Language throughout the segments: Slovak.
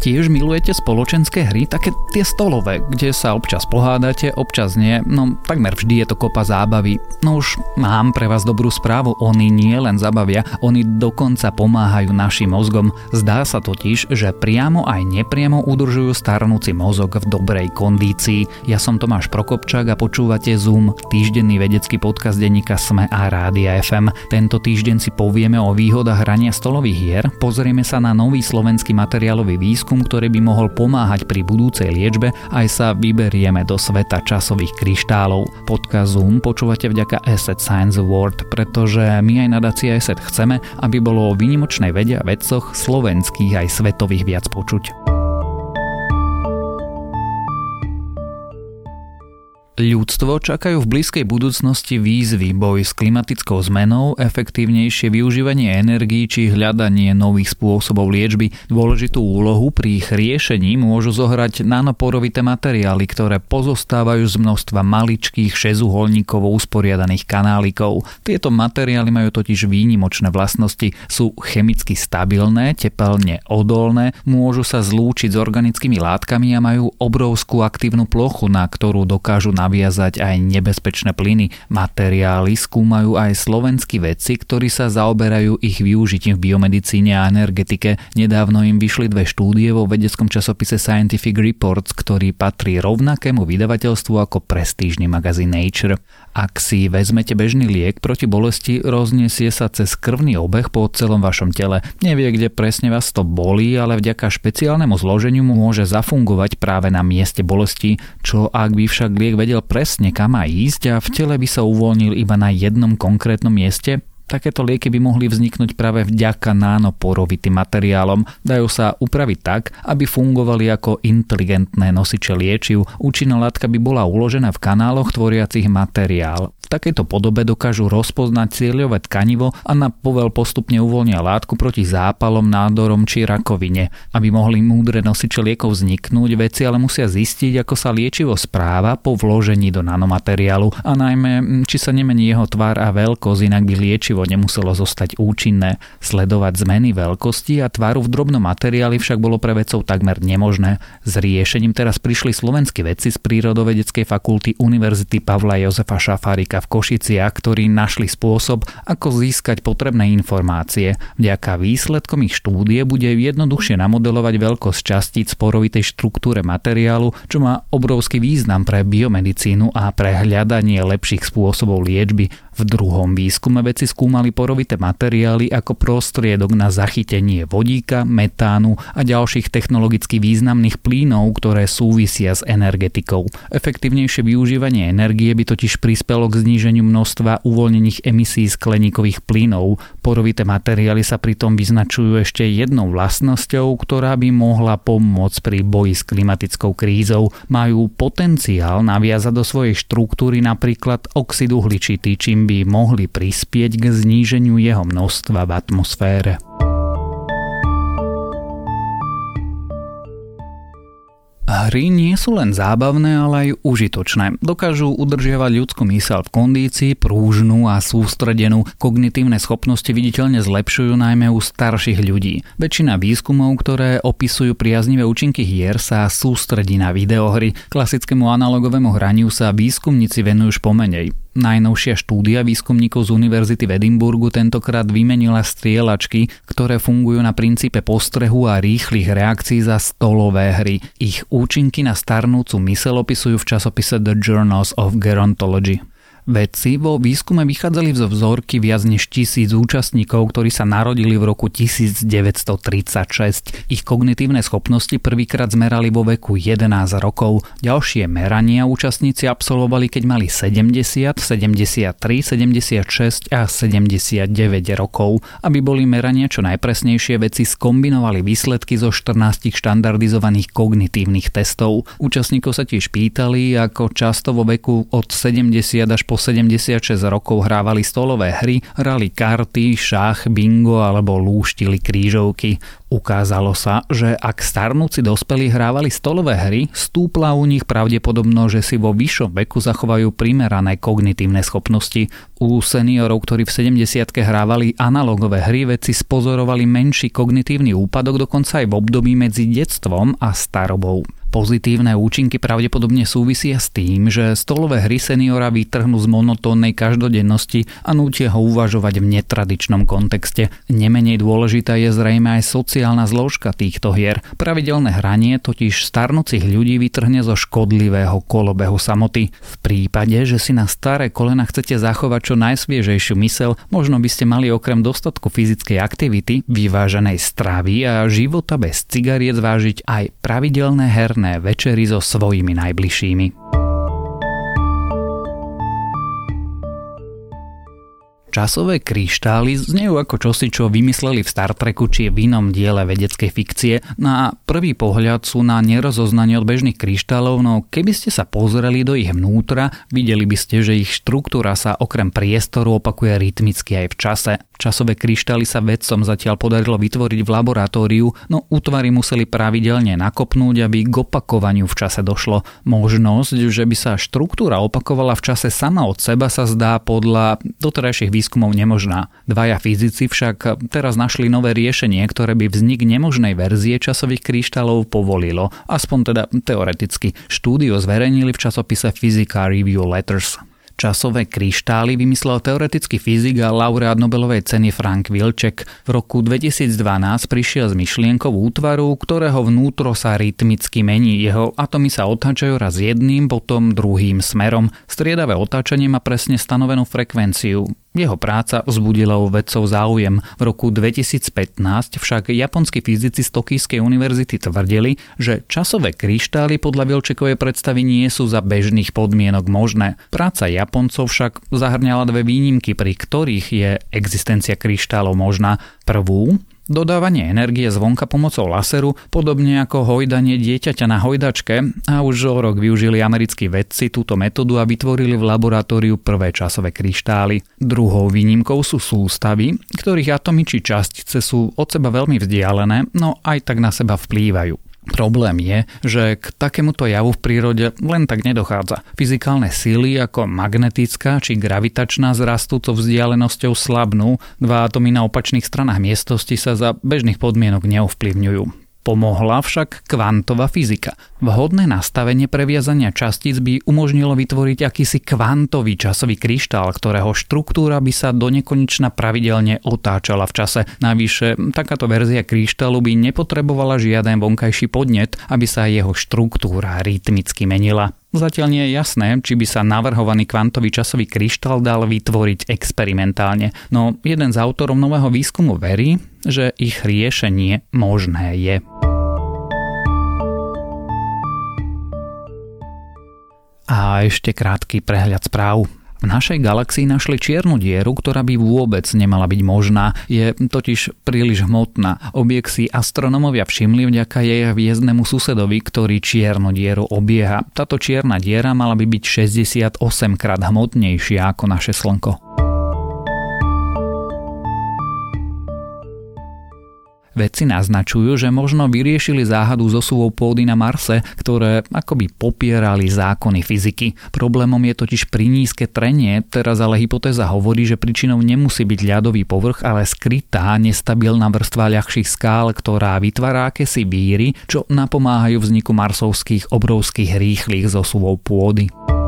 Tiež milujete spoločenské hry, také tie stolové, kde sa občas pohádate, občas nie, no takmer vždy je to kopa zábavy. No už mám pre vás dobrú správu, oni nie len zabavia, oni dokonca pomáhajú našim mozgom. Zdá sa totiž, že priamo aj nepriamo udržujú starnúci mozog v dobrej kondícii. Ja som Tomáš Prokopčák a počúvate Zoom, týždenný vedecký podcast denníka Sme a Rádia FM. Tento týždeň si povieme o výhodách hrania stolových hier, pozrieme sa na nový slovenský materiálový výskum výskum, ktorý by mohol pomáhať pri budúcej liečbe, aj sa vyberieme do sveta časových kryštálov. Podcast Zoom počúvate vďaka Asset Science Award, pretože my aj nadácia Asset chceme, aby bolo o výnimočnej vede a vedcoch slovenských aj svetových viac počuť. Ľudstvo čakajú v blízkej budúcnosti výzvy, boj s klimatickou zmenou, efektívnejšie využívanie energií či hľadanie nových spôsobov liečby. Dôležitú úlohu pri ich riešení môžu zohrať nanoporovité materiály, ktoré pozostávajú z množstva maličkých šezuholníkovo usporiadaných kanálikov. Tieto materiály majú totiž výnimočné vlastnosti, sú chemicky stabilné, tepelne odolné, môžu sa zlúčiť s organickými látkami a majú obrovskú aktívnu plochu, na ktorú dokážu naviazať naviazať aj nebezpečné plyny. Materiály skúmajú aj slovenskí vedci, ktorí sa zaoberajú ich využitím v biomedicíne a energetike. Nedávno im vyšli dve štúdie vo vedeckom časopise Scientific Reports, ktorý patrí rovnakému vydavateľstvu ako prestížny magazín Nature. Ak si vezmete bežný liek proti bolesti, rozniesie sa cez krvný obeh po celom vašom tele. Nevie, kde presne vás to bolí, ale vďaka špeciálnemu zloženiu môže zafungovať práve na mieste bolesti, čo ak by však liek vedel presne kam má ísť a v tele by sa uvoľnil iba na jednom konkrétnom mieste, Takéto lieky by mohli vzniknúť práve vďaka nánoporovitým materiálom. Dajú sa upraviť tak, aby fungovali ako inteligentné nosiče liečiv. Účinná látka by bola uložená v kanáloch tvoriacich materiál takejto podobe dokážu rozpoznať cieľové tkanivo a na povel postupne uvoľnia látku proti zápalom, nádorom či rakovine. Aby mohli múdre nosiče liekov vzniknúť, veci ale musia zistiť, ako sa liečivo správa po vložení do nanomateriálu a najmä, či sa nemení jeho tvar a veľkosť, inak by liečivo nemuselo zostať účinné. Sledovať zmeny veľkosti a tvaru v drobnom materiáli však bolo pre vedcov takmer nemožné. S riešením teraz prišli slovenskí vedci z prírodovedeckej fakulty Univerzity Pavla Jozefa Šafárika v Košiciach, ktorí našli spôsob, ako získať potrebné informácie. Vďaka výsledkom ich štúdie bude jednoduchšie namodelovať veľkosť častíc porovitej štruktúre materiálu, čo má obrovský význam pre biomedicínu a pre hľadanie lepších spôsobov liečby. V druhom výskume veci skúmali porovité materiály ako prostriedok na zachytenie vodíka, metánu a ďalších technologicky významných plynov, ktoré súvisia s energetikou. Efektívnejšie využívanie energie by totiž prispelo k zníženiu množstva uvoľnených emisí skleníkových plynov. Porovité materiály sa pritom vyznačujú ešte jednou vlastnosťou, ktorá by mohla pomôcť pri boji s klimatickou krízou. Majú potenciál naviazať do svojej štruktúry napríklad oxid uhličitý, čím by mohli prispieť k zníženiu jeho množstva v atmosfére. Hry nie sú len zábavné, ale aj užitočné. Dokážu udržiavať ľudskú mysel v kondícii, prúžnu a sústredenú. Kognitívne schopnosti viditeľne zlepšujú najmä u starších ľudí. Väčšina výskumov, ktoré opisujú priaznivé účinky hier, sa sústredí na videohry. Klasickému analogovému hraniu sa výskumníci venujú už pomenej. Najnovšia štúdia výskumníkov z Univerzity v Edimburgu tentokrát vymenila strieľačky, ktoré fungujú na princípe postrehu a rýchlych reakcií za stolové hry. Ich účinky na starnúcu mysel opisujú v časopise The Journals of Gerontology. Vedci vo výskume vychádzali zo vzorky viac než tisíc účastníkov, ktorí sa narodili v roku 1936. Ich kognitívne schopnosti prvýkrát zmerali vo veku 11 rokov. Ďalšie merania účastníci absolvovali, keď mali 70, 73, 76 a 79 rokov. Aby boli merania čo najpresnejšie, vedci skombinovali výsledky zo 14 štandardizovaných kognitívnych testov. Účastníkov sa tiež pýtali, ako často vo veku od 70 až po 76 rokov hrávali stolové hry, hrali karty, šach, bingo alebo lúštili krížovky. Ukázalo sa, že ak starnúci dospelí hrávali stolové hry, stúpla u nich pravdepodobno, že si vo vyššom veku zachovajú primerané kognitívne schopnosti. U seniorov, ktorí v 70 hrávali analogové hry, vedci spozorovali menší kognitívny úpadok dokonca aj v období medzi detstvom a starobou. Pozitívne účinky pravdepodobne súvisia s tým, že stolové hry seniora vytrhnú z monotónnej každodennosti a nútia ho uvažovať v netradičnom kontexte. Nemenej dôležitá je zrejme aj sociálna zložka týchto hier. Pravidelné hranie totiž starnúcich ľudí vytrhne zo škodlivého kolobehu samoty. V prípade, že si na staré kolena chcete zachovať čo najsviežejšiu mysel, možno by ste mali okrem dostatku fyzickej aktivity, vyváženej stravy a života bez cigariet zvážiť aj pravidelné herné večerné večery so svojimi najbližšími. Časové kryštály znejú ako čosi, čo vymysleli v Star Treku či v inom diele vedeckej fikcie. Na prvý pohľad sú na nerozoznanie od bežných kryštálov, no keby ste sa pozreli do ich vnútra, videli by ste, že ich štruktúra sa okrem priestoru opakuje rytmicky aj v čase. Časové kryštály sa vedcom zatiaľ podarilo vytvoriť v laboratóriu, no útvary museli pravidelne nakopnúť, aby k opakovaniu v čase došlo. Možnosť, že by sa štruktúra opakovala v čase sama od seba sa zdá podľa doterajších výskumov nemožná. Dvaja fyzici však teraz našli nové riešenie, ktoré by vznik nemožnej verzie časových kryštálov povolilo, aspoň teda teoreticky. Štúdio zverejnili v časopise Physical Review Letters. Časové kryštály vymyslel teoretický fyzik a laureát Nobelovej ceny Frank Wilczek. V roku 2012 prišiel s myšlienkou útvaru, ktorého vnútro sa rytmicky mení. Jeho atomy sa otáčajú raz jedným, potom druhým smerom. Striedavé otáčanie má presne stanovenú frekvenciu. Jeho práca vzbudila u vedcov záujem. V roku 2015 však japonskí fyzici z Tokijskej univerzity tvrdili, že časové kryštály podľa Vilčekovej predstavy nie sú za bežných podmienok možné. Práca Japoncov však zahrňala dve výnimky, pri ktorých je existencia kryštálov možná. Prvú, dodávanie energie zvonka pomocou laseru, podobne ako hojdanie dieťaťa na hojdačke a už o rok využili americkí vedci túto metódu a vytvorili v laboratóriu prvé časové kryštály. Druhou výnimkou sú sústavy, ktorých atomy či častice sú od seba veľmi vzdialené, no aj tak na seba vplývajú. Problém je, že k takémuto javu v prírode len tak nedochádza. Fyzikálne síly ako magnetická či gravitačná s rastúcou vzdialenosťou slabnú, dva atomy na opačných stranách miestnosti sa za bežných podmienok neovplyvňujú. Pomohla však kvantová fyzika. Vhodné nastavenie previazania častíc by umožnilo vytvoriť akýsi kvantový časový kryštál, ktorého štruktúra by sa do nekonečna pravidelne otáčala v čase. Navyše, takáto verzia kryštálu by nepotrebovala žiaden vonkajší podnet, aby sa jeho štruktúra rytmicky menila. Zatiaľ nie je jasné, či by sa navrhovaný kvantový časový kryštál dal vytvoriť experimentálne, no jeden z autorov nového výskumu verí, že ich riešenie možné je. A ešte krátky prehľad správ. V našej galaxii našli čiernu dieru, ktorá by vôbec nemala byť možná. Je totiž príliš hmotná. Objekt si astronomovia všimli vďaka jej hviezdnemu susedovi, ktorý čiernu dieru obieha. Táto čierna diera mala by byť 68 krát hmotnejšia ako naše Slnko. Vedci naznačujú, že možno vyriešili záhadu zosuvou pôdy na Marse, ktoré akoby popierali zákony fyziky. Problémom je totiž nízke trenie, teraz ale hypotéza hovorí, že príčinou nemusí byť ľadový povrch, ale skrytá, nestabilná vrstva ľahších skál, ktorá vytvára akési víry, čo napomáhajú vzniku marsovských obrovských rýchlych zosuvov pôdy.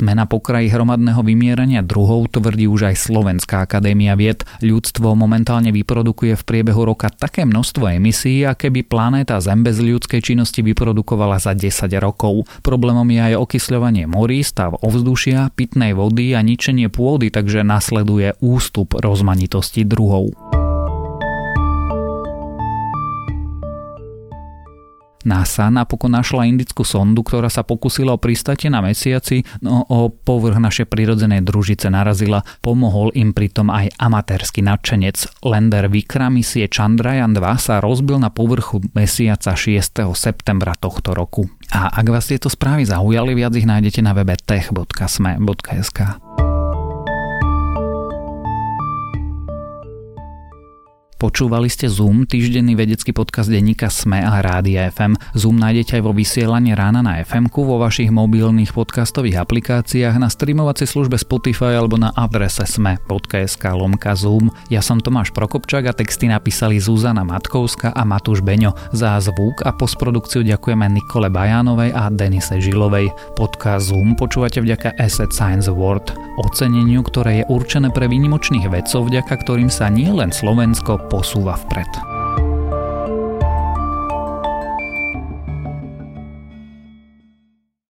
Sme na pokraji hromadného vymierania druhov, tvrdí už aj Slovenská akadémia vied. Ľudstvo momentálne vyprodukuje v priebehu roka také množstvo emisí, aké by planéta Zem bez ľudskej činnosti vyprodukovala za 10 rokov. Problémom je aj okysľovanie morí, stav ovzdušia, pitnej vody a ničenie pôdy, takže nasleduje ústup rozmanitosti druhov. NASA napokon našla indickú sondu, ktorá sa pokusila o pristate na mesiaci, no o povrch našej prirodzenej družice narazila. Pomohol im pritom aj amatérsky nadšenec. Lander Vikram misie Chandrayaan 2 sa rozbil na povrchu mesiaca 6. septembra tohto roku. A ak vás tieto správy zaujali, viac ich nájdete na webe tech.sme.sk. Počúvali ste Zoom, týždenný vedecký podcast denníka SME a Rádia FM. Zoom nájdete aj vo vysielaní rána na fm vo vašich mobilných podcastových aplikáciách, na streamovacej službe Spotify alebo na adrese sme.sk lomka Zoom. Ja som Tomáš Prokopčák a texty napísali Zuzana Matkovska a Matúš Beňo. Za zvuk a postprodukciu ďakujeme Nikole Bajánovej a Denise Žilovej. Podcast Zoom počúvate vďaka Asset Science Award, oceneniu, ktoré je určené pre výnimočných vedcov, vďaka ktorým sa nie len Slovensko posúva vpred.